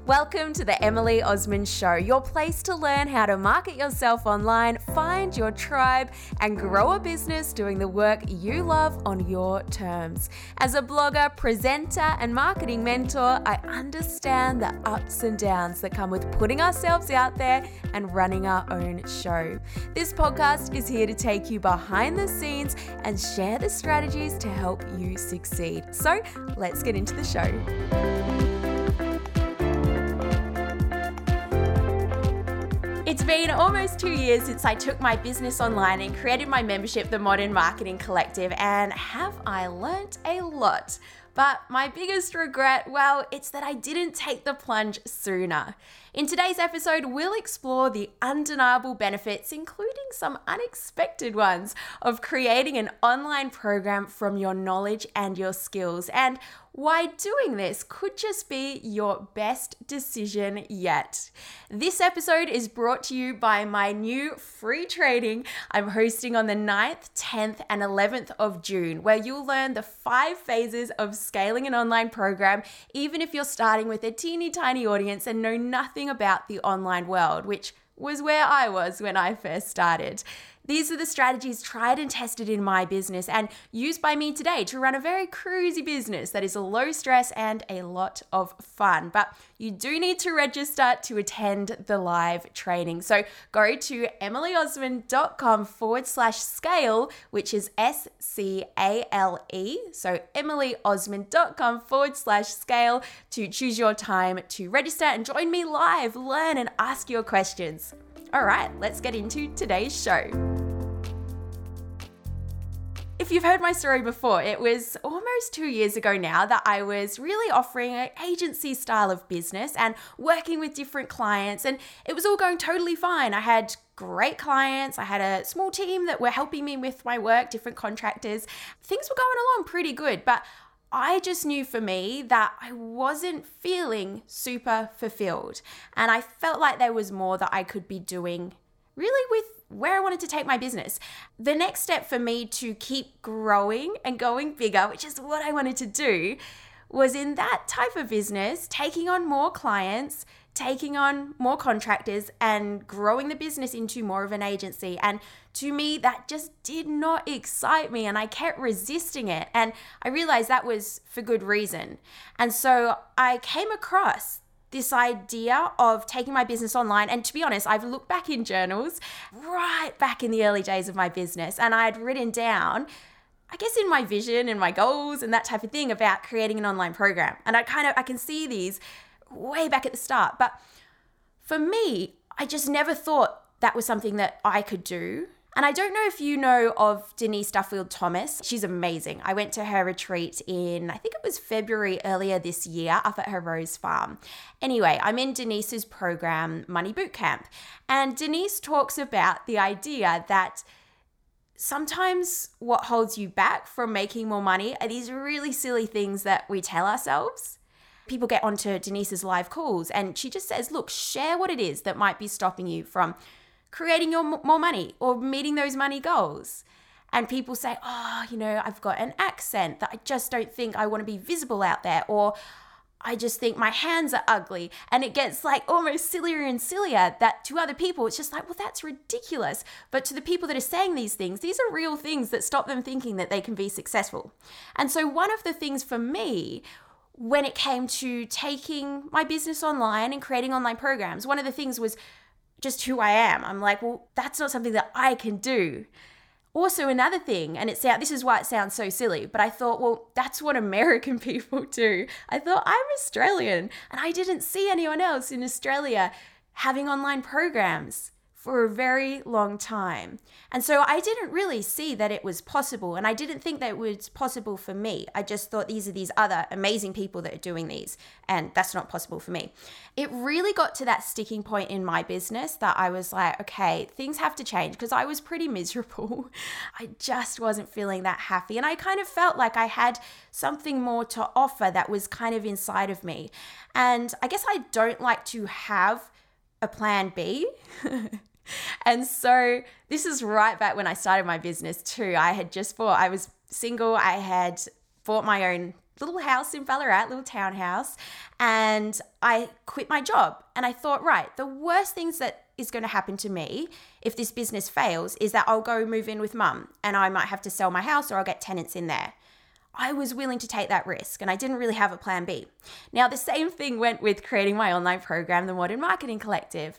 Welcome to the Emily Osmond Show, your place to learn how to market yourself online, find your tribe, and grow a business doing the work you love on your terms. As a blogger, presenter, and marketing mentor, I understand the ups and downs that come with putting ourselves out there and running our own show. This podcast is here to take you behind the scenes and share the strategies to help you succeed. So let's get into the show. It's been almost two years since I took my business online and created my membership, the Modern Marketing Collective, and have I learnt a lot? But my biggest regret, well, it's that I didn't take the plunge sooner. In today's episode, we'll explore the undeniable benefits, including some unexpected ones, of creating an online program from your knowledge and your skills, and why doing this could just be your best decision yet. This episode is brought to you by my new free training I'm hosting on the 9th, 10th, and 11th of June, where you'll learn the five phases of scaling an online program, even if you're starting with a teeny tiny audience and know nothing about the online world, which was where I was when I first started. These are the strategies tried and tested in my business and used by me today to run a very cruisy business that is low stress and a lot of fun. But you do need to register to attend the live training. So go to emilyosmond.com forward slash scale, which is S C A L E. So emilyosmond.com forward slash scale to choose your time to register and join me live, learn, and ask your questions. All right, let's get into today's show. If you've heard my story before, it was almost two years ago now that I was really offering an agency style of business and working with different clients, and it was all going totally fine. I had great clients, I had a small team that were helping me with my work, different contractors. Things were going along pretty good, but I just knew for me that I wasn't feeling super fulfilled. And I felt like there was more that I could be doing really with where I wanted to take my business. The next step for me to keep growing and going bigger, which is what I wanted to do, was in that type of business, taking on more clients, taking on more contractors, and growing the business into more of an agency. And to me, that just did not excite me, and I kept resisting it. And I realized that was for good reason. And so I came across this idea of taking my business online. And to be honest, I've looked back in journals right back in the early days of my business, and I had written down I guess in my vision and my goals and that type of thing about creating an online program. And I kind of I can see these way back at the start. But for me, I just never thought that was something that I could do. And I don't know if you know of Denise Duffield Thomas. She's amazing. I went to her retreat in, I think it was February earlier this year up at her Rose Farm. Anyway, I'm in Denise's program, Money Bootcamp. And Denise talks about the idea that sometimes what holds you back from making more money are these really silly things that we tell ourselves. People get onto Denise's live calls and she just says, look, share what it is that might be stopping you from creating your more money or meeting those money goals. And people say, oh, you know, I've got an accent that I just don't think I want to be visible out there. Or I just think my hands are ugly. And it gets like almost sillier and sillier that to other people, it's just like, well, that's ridiculous. But to the people that are saying these things, these are real things that stop them thinking that they can be successful. And so, one of the things for me, when it came to taking my business online and creating online programs, one of the things was just who I am. I'm like, well, that's not something that I can do. Also, another thing, and it's this is why it sounds so silly, but I thought, well, that's what American people do. I thought I'm Australian, and I didn't see anyone else in Australia having online programs for a very long time. And so I didn't really see that it was possible. And I didn't think that it was possible for me. I just thought these are these other amazing people that are doing these. And that's not possible for me. It really got to that sticking point in my business that I was like, okay, things have to change because I was pretty miserable. I just wasn't feeling that happy. And I kind of felt like I had something more to offer that was kind of inside of me. And I guess I don't like to have a plan B. and so this is right back when I started my business too. I had just bought, I was single, I had bought my own little house in Ballarat, little townhouse, and I quit my job. And I thought, right, the worst things that is going to happen to me if this business fails is that I'll go move in with mum and I might have to sell my house or I'll get tenants in there. I was willing to take that risk and I didn't really have a plan B. Now, the same thing went with creating my online program, the Modern Marketing Collective.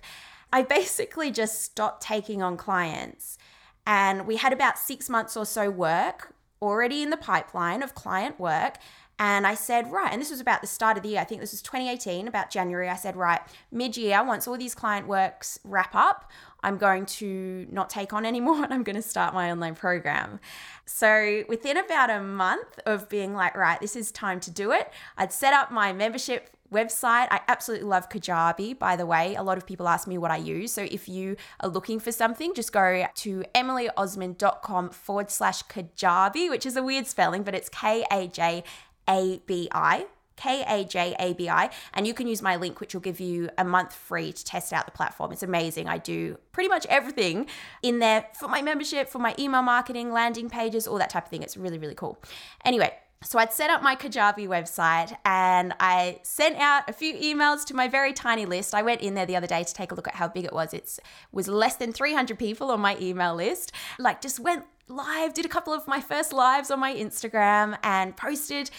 I basically just stopped taking on clients and we had about six months or so work already in the pipeline of client work. And I said, right, and this was about the start of the year. I think this was 2018, about January. I said, right, mid year, once all these client works wrap up, I'm going to not take on anymore and I'm going to start my online program. So within about a month of being like, right, this is time to do it, I'd set up my membership website. I absolutely love Kajabi, by the way. A lot of people ask me what I use. So if you are looking for something, just go to emilyosmond.com forward slash Kajabi, which is a weird spelling, but it's K A J A B I. K A J A B I, and you can use my link, which will give you a month free to test out the platform. It's amazing. I do pretty much everything in there for my membership, for my email marketing, landing pages, all that type of thing. It's really, really cool. Anyway, so I'd set up my Kajabi website and I sent out a few emails to my very tiny list. I went in there the other day to take a look at how big it was. It was less than 300 people on my email list. Like just went live, did a couple of my first lives on my Instagram and posted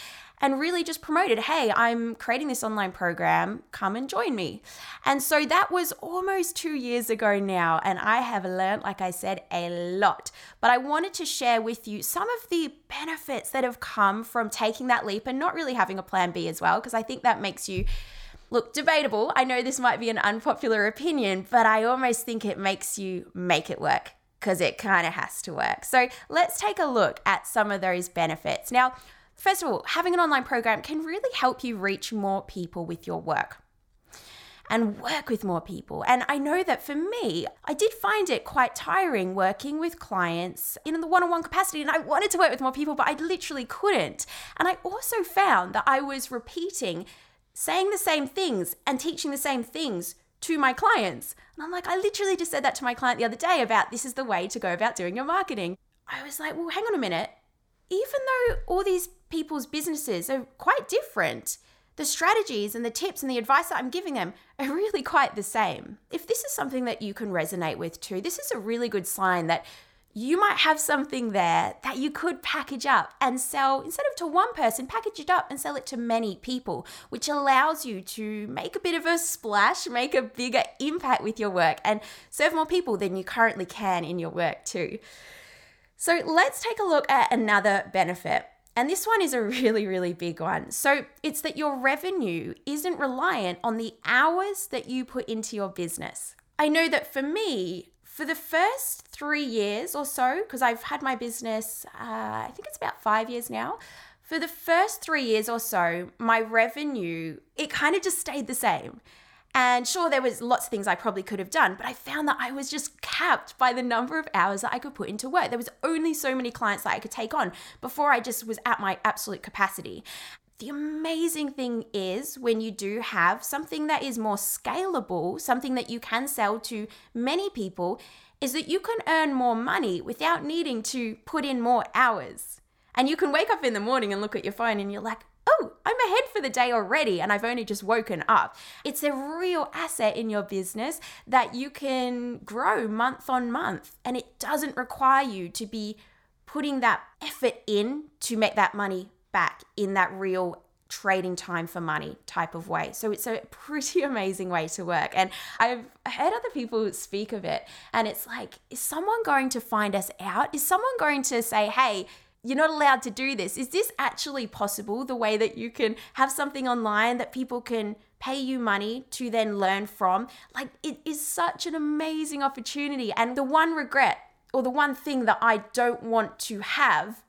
and really just promoted, hey, I'm creating this online program, come and join me. And so that was almost two years ago now, and I have learned, like I said, a lot. But I wanted to share with you some of the benefits that have come from taking that leap and not really having a plan B as well, because I think that makes you. Look, debatable. I know this might be an unpopular opinion, but I almost think it makes you make it work because it kind of has to work. So let's take a look at some of those benefits. Now, First of all, having an online program can really help you reach more people with your work and work with more people. And I know that for me, I did find it quite tiring working with clients in the one on one capacity. And I wanted to work with more people, but I literally couldn't. And I also found that I was repeating, saying the same things and teaching the same things to my clients. And I'm like, I literally just said that to my client the other day about this is the way to go about doing your marketing. I was like, well, hang on a minute even though all these people's businesses are quite different, the strategies and the tips and the advice that I'm giving them are really quite the same. If this is something that you can resonate with too, this is a really good sign that you might have something there that you could package up and sell instead of to one person, package it up and sell it to many people, which allows you to make a bit of a splash, make a bigger impact with your work, and serve more people than you currently can in your work too. So let's take a look at another benefit. And this one is a really, really big one. So it's that your revenue isn't reliant on the hours that you put into your business. I know that for me, for the first three years or so, because I've had my business, uh, I think it's about five years now. For the first three years or so, my revenue, it kind of just stayed the same. And sure, there was lots of things I probably could have done, but I found that I was just capped by the number of hours that I could put into work. There was only so many clients that I could take on before I just was at my absolute capacity. The amazing thing is when you do have something that is more scalable, something that you can sell to many people, is that you can earn more money without needing to put in more hours. And you can wake up in the morning and look at your phone and you're like, I'm ahead for the day already and I've only just woken up. It's a real asset in your business that you can grow month on month and it doesn't require you to be putting that effort in to make that money back in that real trading time for money type of way. So it's a pretty amazing way to work. And I've heard other people speak of it, and it's like, is someone going to find us out? Is someone going to say, hey, you're not allowed to do this. Is this actually possible? The way that you can have something online that people can pay you money to then learn from? Like, it is such an amazing opportunity. And the one regret or the one thing that I don't want to have,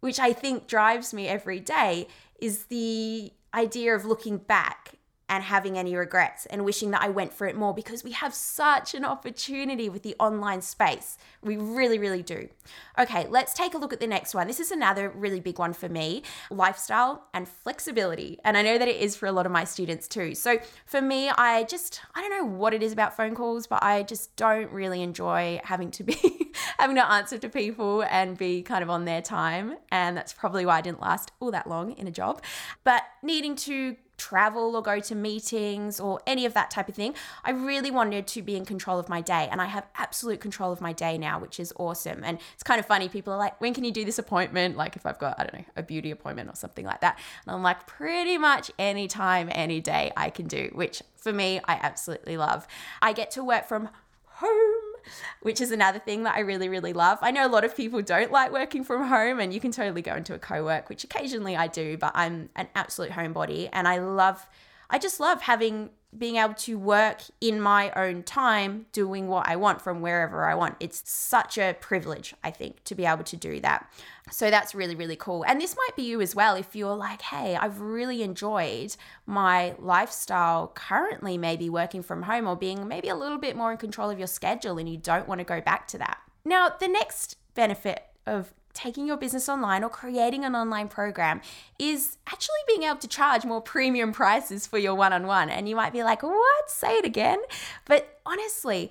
which I think drives me every day, is the idea of looking back and having any regrets and wishing that I went for it more because we have such an opportunity with the online space. We really, really do. Okay, let's take a look at the next one. This is another really big one for me lifestyle and flexibility. And I know that it is for a lot of my students too. So for me, I just, I don't know what it is about phone calls, but I just don't really enjoy having to be, having to answer to people and be kind of on their time. And that's probably why I didn't last all that long in a job. But needing to travel or go to meetings or any of that type of thing. I really wanted to be in control of my day and I have absolute control of my day now, which is awesome. And it's kind of funny. People are like, when can you do this appointment? Like if I've got, I don't know, a beauty appointment or something like that. And I'm like, pretty much any time, any day I can do, which for me, I absolutely love. I get to work from home which is another thing that I really, really love. I know a lot of people don't like working from home, and you can totally go into a co work, which occasionally I do, but I'm an absolute homebody and I love, I just love having being able to work in my own time doing what I want from wherever I want. It's such a privilege, I think, to be able to do that. So that's really, really cool. And this might be you as well if you're like, hey, I've really enjoyed my lifestyle currently, maybe working from home or being maybe a little bit more in control of your schedule and you don't want to go back to that. Now, the next benefit of taking your business online or creating an online program is actually being able to charge more premium prices for your one on one. And you might be like, what? Say it again. But honestly,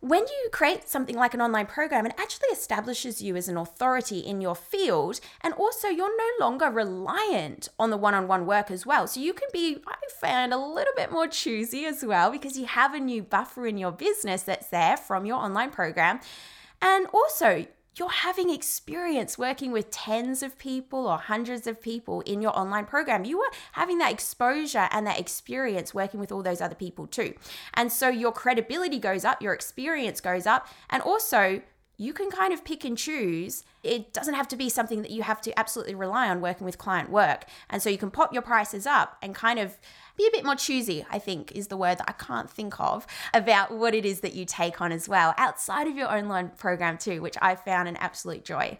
when you create something like an online program, it actually establishes you as an authority in your field. And also, you're no longer reliant on the one on one work as well. So, you can be, I found, a little bit more choosy as well because you have a new buffer in your business that's there from your online program. And also, you're having experience working with tens of people or hundreds of people in your online program. You are having that exposure and that experience working with all those other people too. And so your credibility goes up, your experience goes up, and also you can kind of pick and choose. It doesn't have to be something that you have to absolutely rely on working with client work. And so you can pop your prices up and kind of be a bit more choosy, I think is the word that I can't think of about what it is that you take on as well, outside of your online program too, which I found an absolute joy.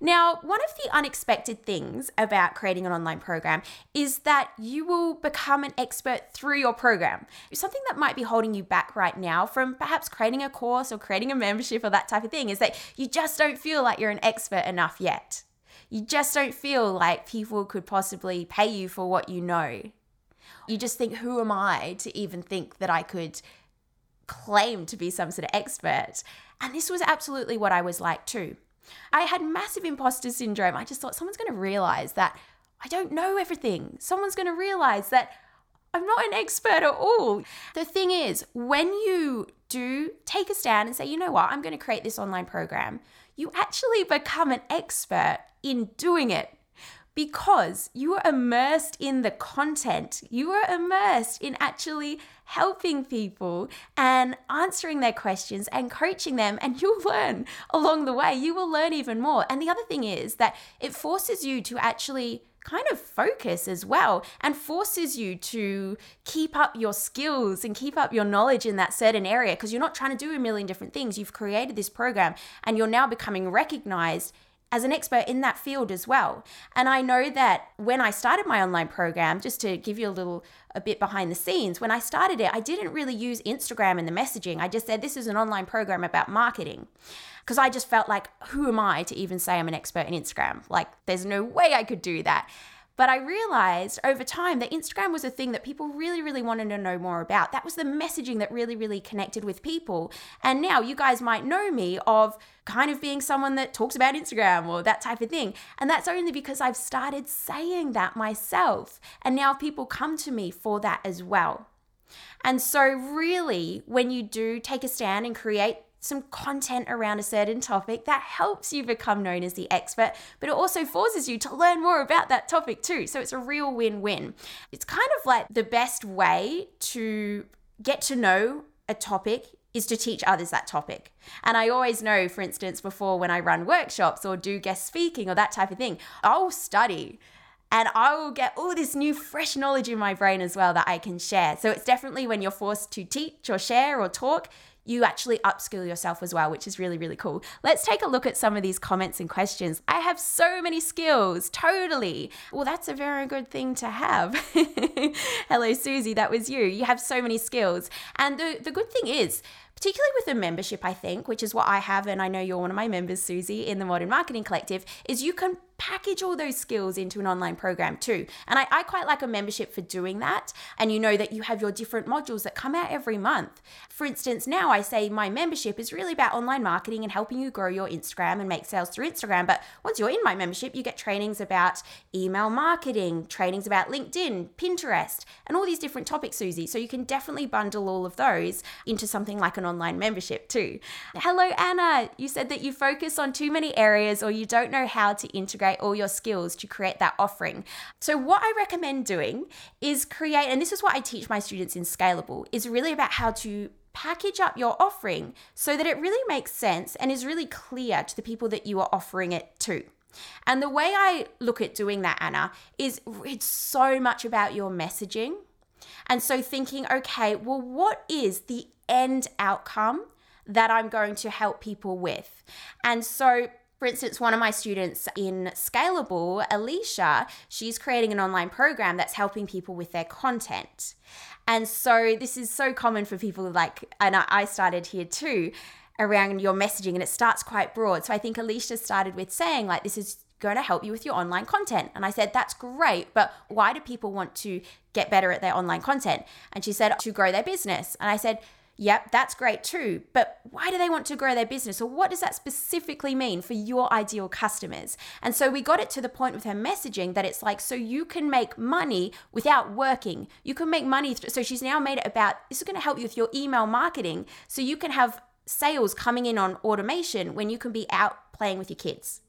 Now, one of the unexpected things about creating an online program is that you will become an expert through your program. Something that might be holding you back right now from perhaps creating a course or creating a membership or that type of thing is that you just don't feel like you're an expert enough yet. You just don't feel like people could possibly pay you for what you know. You just think, who am I to even think that I could claim to be some sort of expert? And this was absolutely what I was like too. I had massive imposter syndrome. I just thought someone's going to realize that I don't know everything. Someone's going to realize that I'm not an expert at all. The thing is, when you do take a stand and say, you know what, I'm going to create this online program, you actually become an expert in doing it because you are immersed in the content. You are immersed in actually helping people and answering their questions and coaching them, and you'll learn along the way. You will learn even more. And the other thing is that it forces you to actually kind of focus as well and forces you to keep up your skills and keep up your knowledge in that certain area because you're not trying to do a million different things. You've created this program and you're now becoming recognized as an expert in that field as well. And I know that when I started my online program, just to give you a little a bit behind the scenes, when I started it, I didn't really use Instagram in the messaging. I just said this is an online program about marketing. Because I just felt like, who am I to even say I'm an expert in Instagram? Like, there's no way I could do that. But I realized over time that Instagram was a thing that people really, really wanted to know more about. That was the messaging that really, really connected with people. And now you guys might know me of kind of being someone that talks about Instagram or that type of thing. And that's only because I've started saying that myself. And now people come to me for that as well. And so, really, when you do take a stand and create some content around a certain topic that helps you become known as the expert, but it also forces you to learn more about that topic too. So it's a real win win. It's kind of like the best way to get to know a topic is to teach others that topic. And I always know, for instance, before when I run workshops or do guest speaking or that type of thing, I'll study and I will get all this new fresh knowledge in my brain as well that I can share. So it's definitely when you're forced to teach or share or talk, you actually upskill yourself as well, which is really, really cool. Let's take a look at some of these comments and questions. I have so many skills, totally. Well, that's a very good thing to have. Hello, Susie, that was you. You have so many skills. And the, the good thing is, particularly with a membership, I think, which is what I have, and I know you're one of my members, Susie, in the Modern Marketing Collective, is you can package all those skills into an online program too. And I, I, quite like a membership for doing that. And you know that you have your different modules that come out every month. For instance, now I say my membership is really about online marketing and helping you grow your Instagram and make sales through Instagram. But once you're in my membership, you get trainings about email marketing, trainings about LinkedIn, Pinterest, and all these different topics, Susie. So you can definitely bundle all of those into something like an online membership too. Hello, Anna. You said that you focus on too many areas or you don't know how to integrate integrate all your skills to create that offering. So, what I recommend doing is create, and this is what I teach my students in Scalable, is really about how to package up your offering so that it really makes sense and is really clear to the people that you are offering it to. And the way I look at doing that, Anna, is it's so much about your messaging. And so thinking, okay, well, what is the end outcome that I'm going to help people with? And so for instance, one of my students in Scalable, Alicia, she's creating an online program that's helping people with their content. And so this is so common for people like, and I started here too, around your messaging, and it starts quite broad. So I think Alicia started with saying, like, this is going to help you with your online content. And I said, that's great, but why do people want to get better at their online content? And she said, to grow their business. And I said, Yep, that's great too. But why do they want to grow their business? Or what does that specifically mean for your ideal customers? And so we got it to the point with her messaging that it's like, so you can make money without working. You can make money. Th- so she's now made it about this is going to help you with your email marketing. So you can have sales coming in on automation when you can be out playing with your kids.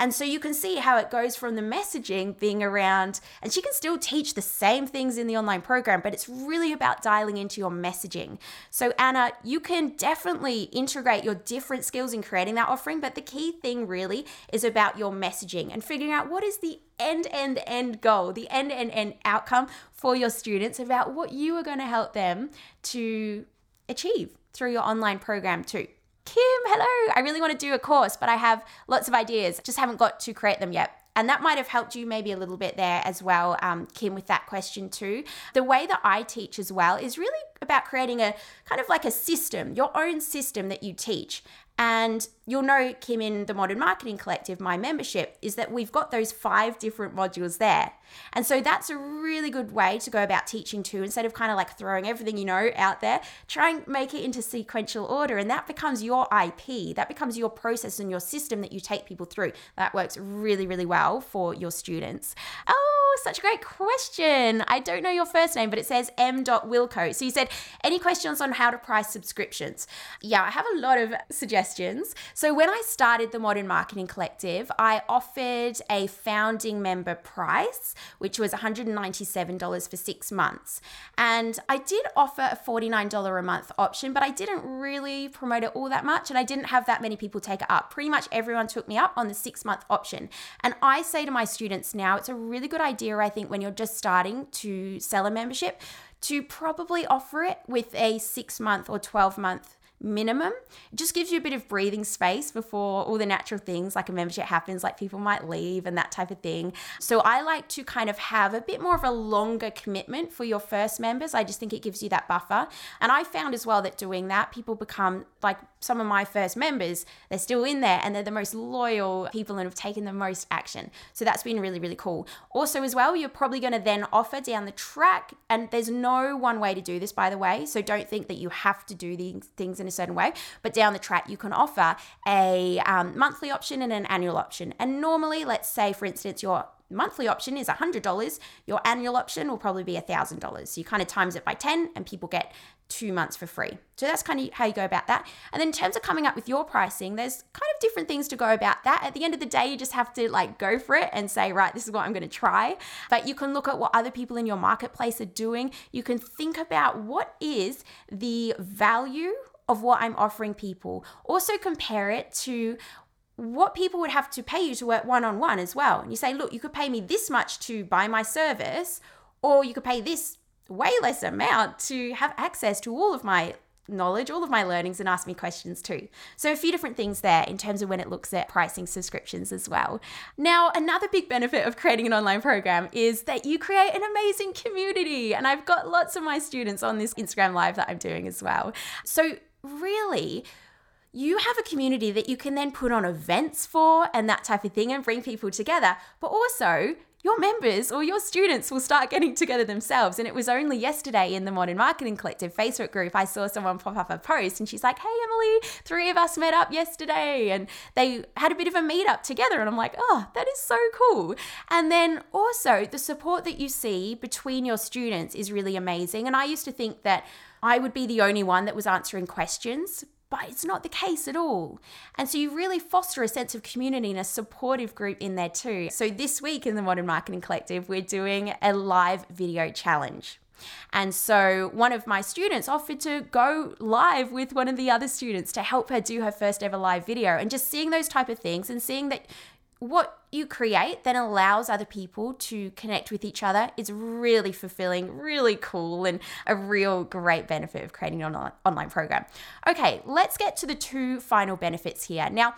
And so you can see how it goes from the messaging being around, and she can still teach the same things in the online program, but it's really about dialing into your messaging. So, Anna, you can definitely integrate your different skills in creating that offering, but the key thing really is about your messaging and figuring out what is the end, end, end goal, the end, end, end outcome for your students about what you are going to help them to achieve through your online program too. Kim, hello. I really want to do a course, but I have lots of ideas, just haven't got to create them yet. And that might have helped you maybe a little bit there as well, um, Kim, with that question too. The way that I teach as well is really about creating a kind of like a system, your own system that you teach. And you'll know, Kim, in the Modern Marketing Collective, my membership, is that we've got those five different modules there. And so that's a really good way to go about teaching too, instead of kind of like throwing everything you know out there, try and make it into sequential order. And that becomes your IP, that becomes your process and your system that you take people through. That works really, really well for your students. Oh, such a great question. I don't know your first name, but it says M. m.wilco. So you said, any questions on how to price subscriptions? Yeah, I have a lot of suggestions. So when I started the Modern Marketing Collective, I offered a founding member price, which was $197 for six months. And I did offer a $49 a month option, but I didn't really promote it all that much. And I didn't have that many people take it up. Pretty much everyone took me up on the six month option. And I say to my students now, it's a really good idea I think, when you're just starting to sell a membership, to probably offer it with a six month or 12 month minimum. It just gives you a bit of breathing space before all the natural things like a membership happens, like people might leave and that type of thing. So I like to kind of have a bit more of a longer commitment for your first members. I just think it gives you that buffer. And I found as well that doing that, people become like some of my first members, they're still in there and they're the most loyal people and have taken the most action. So that's been really, really cool. Also, as well, you're probably going to then offer down the track, and there's no one way to do this, by the way. So don't think that you have to do these things in a certain way, but down the track, you can offer a um, monthly option and an annual option. And normally, let's say, for instance, your monthly option is $100, your annual option will probably be $1,000. So you kind of times it by 10 and people get two months for free. So that's kind of how you go about that. And then in terms of coming up with your pricing, there's kind of different things to go about that. At the end of the day, you just have to like go for it and say, right, this is what I'm going to try. But you can look at what other people in your marketplace are doing. You can think about what is the value of what I'm offering people. Also compare it to what people would have to pay you to work one on one as well. And you say, look, you could pay me this much to buy my service, or you could pay this way less amount to have access to all of my knowledge, all of my learnings, and ask me questions too. So, a few different things there in terms of when it looks at pricing subscriptions as well. Now, another big benefit of creating an online program is that you create an amazing community. And I've got lots of my students on this Instagram live that I'm doing as well. So, really, you have a community that you can then put on events for and that type of thing and bring people together. But also, your members or your students will start getting together themselves. And it was only yesterday in the Modern Marketing Collective Facebook group, I saw someone pop up a post and she's like, Hey, Emily, three of us met up yesterday and they had a bit of a meetup together. And I'm like, Oh, that is so cool. And then also, the support that you see between your students is really amazing. And I used to think that I would be the only one that was answering questions, but it's not the case at all. And so you really foster a sense of community and a supportive group in there too. So this week in the Modern Marketing Collective, we're doing a live video challenge. And so one of my students offered to go live with one of the other students to help her do her first ever live video and just seeing those type of things and seeing that what you create then allows other people to connect with each other is really fulfilling, really cool, and a real great benefit of creating an online program. Okay, let's get to the two final benefits here. Now,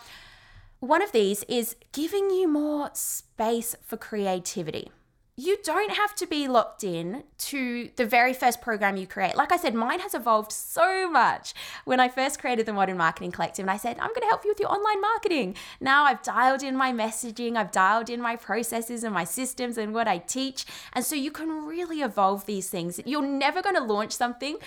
one of these is giving you more space for creativity you don't have to be locked in to the very first program you create. Like I said, mine has evolved so much. When I first created the Modern Marketing Collective and I said, I'm going to help you with your online marketing. Now I've dialed in my messaging, I've dialed in my processes and my systems and what I teach. And so you can really evolve these things. You're never going to launch something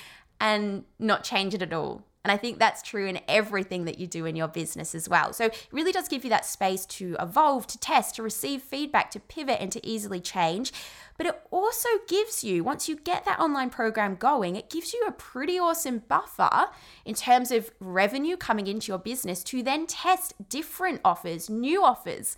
and not change it at all. And I think that's true in everything that you do in your business as well. So it really does give you that space to evolve, to test, to receive feedback, to pivot, and to easily change. But it also gives you, once you get that online program going, it gives you a pretty awesome buffer in terms of revenue coming into your business to then test different offers, new offers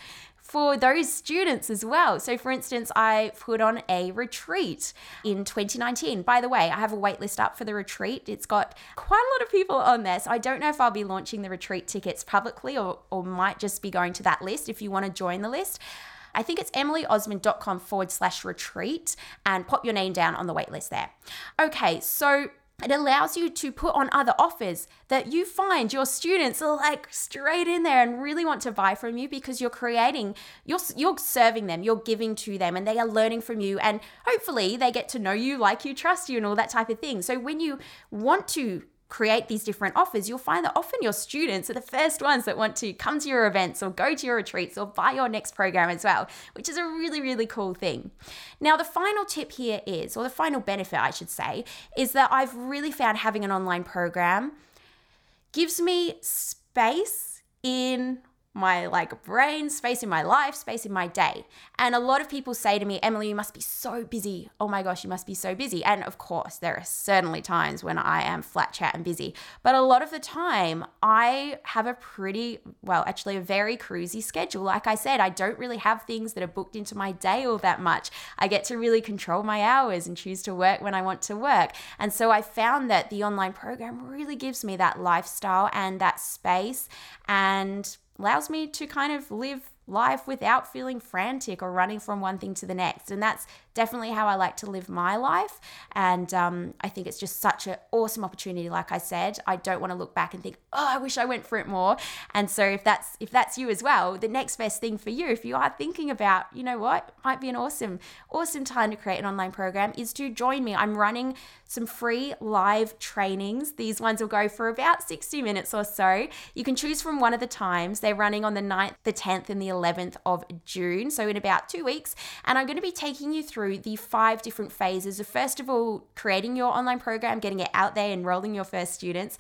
for those students as well. So, for instance, I put on a retreat in 2019. By the way, I have a waitlist up for the retreat. It's got quite a lot of people on there. So, I don't know if I'll be launching the retreat tickets publicly or, or might just be going to that list if you want to join the list. I think it's emilyosmond.com forward slash retreat and pop your name down on the waitlist there. Okay, so it allows you to put on other offers that you find your students are like straight in there and really want to buy from you because you're creating you're you're serving them you're giving to them and they are learning from you and hopefully they get to know you like you trust you and all that type of thing. So when you want to create these different offers, you'll find that often your students are the first ones that want to come to your events or go to your retreats or buy your next program as well, which is a really, really cool thing. Now, the final tip here is, or the final benefit, I should say, is that I've really found having an online program gives me space in my like brain, space in my life, space in my day. And a lot of people say to me, Emily, you must be so busy. Oh my gosh, you must be so busy. And of course, there are certainly times when I am flat chat and busy. But a lot of the time, I have a pretty, well, actually, a very cruisy schedule. Like I said, I don't really have things that are booked into my day all that much. I get to really control my hours and choose to work when I want to work. And so I found that the online program really gives me that lifestyle and that space. And allows me to kind of live life without feeling frantic or running from one thing to the next. And that's definitely how I like to live my life. And um, I think it's just such an awesome opportunity. Like I said, I don't want to look back and think, oh, I wish I went for it more. And so if that's if that's you as well, the next best thing for you, if you are thinking about, you know what, might be an awesome, awesome time to create an online program, is to join me. I'm running some free live trainings. These ones will go for about 60 minutes or so. You can choose from one of the times. They're running on the 9th, the 10th, and the 11th of June. So in about two weeks. And I'm going to be taking you through the five different phases of first of all, creating your online program, getting it out there, enrolling your first students.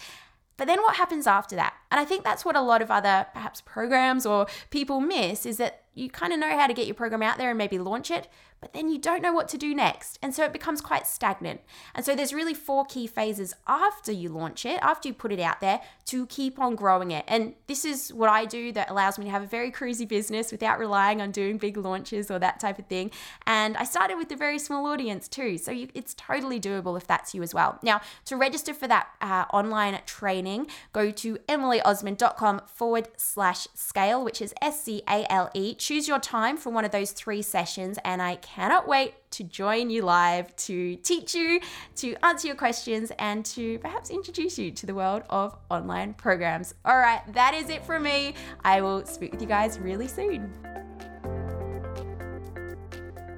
But then what happens after that? And I think that's what a lot of other perhaps programs or people miss is that you kind of know how to get your program out there and maybe launch it, but then you don't know what to do next. And so it becomes quite stagnant. And so there's really four key phases after you launch it, after you put it out there to keep on growing it. And this is what I do that allows me to have a very cruisy business without relying on doing big launches or that type of thing. And I started with a very small audience too. So you, it's totally doable if that's you as well. Now, to register for that uh, online training, go to emilyosmond.com forward slash scale, which is S C A L E choose your time for one of those three sessions, and I cannot wait to join you live to teach you, to answer your questions, and to perhaps introduce you to the world of online programs. All right, that is it from me. I will speak with you guys really soon.